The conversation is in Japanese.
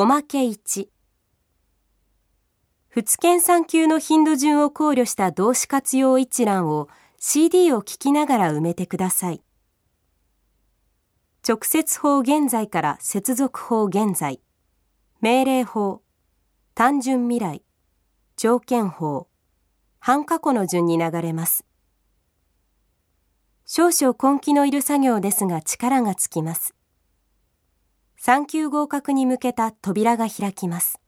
おまけ1仏研3級の頻度順を考慮した動詞活用一覧を CD を聞きながら埋めてください。直接法現在から接続法現在、命令法、単純未来、条件法、半過去の順に流れます。少々根気のいる作業ですが力がつきます。3級合格に向けた扉が開きます。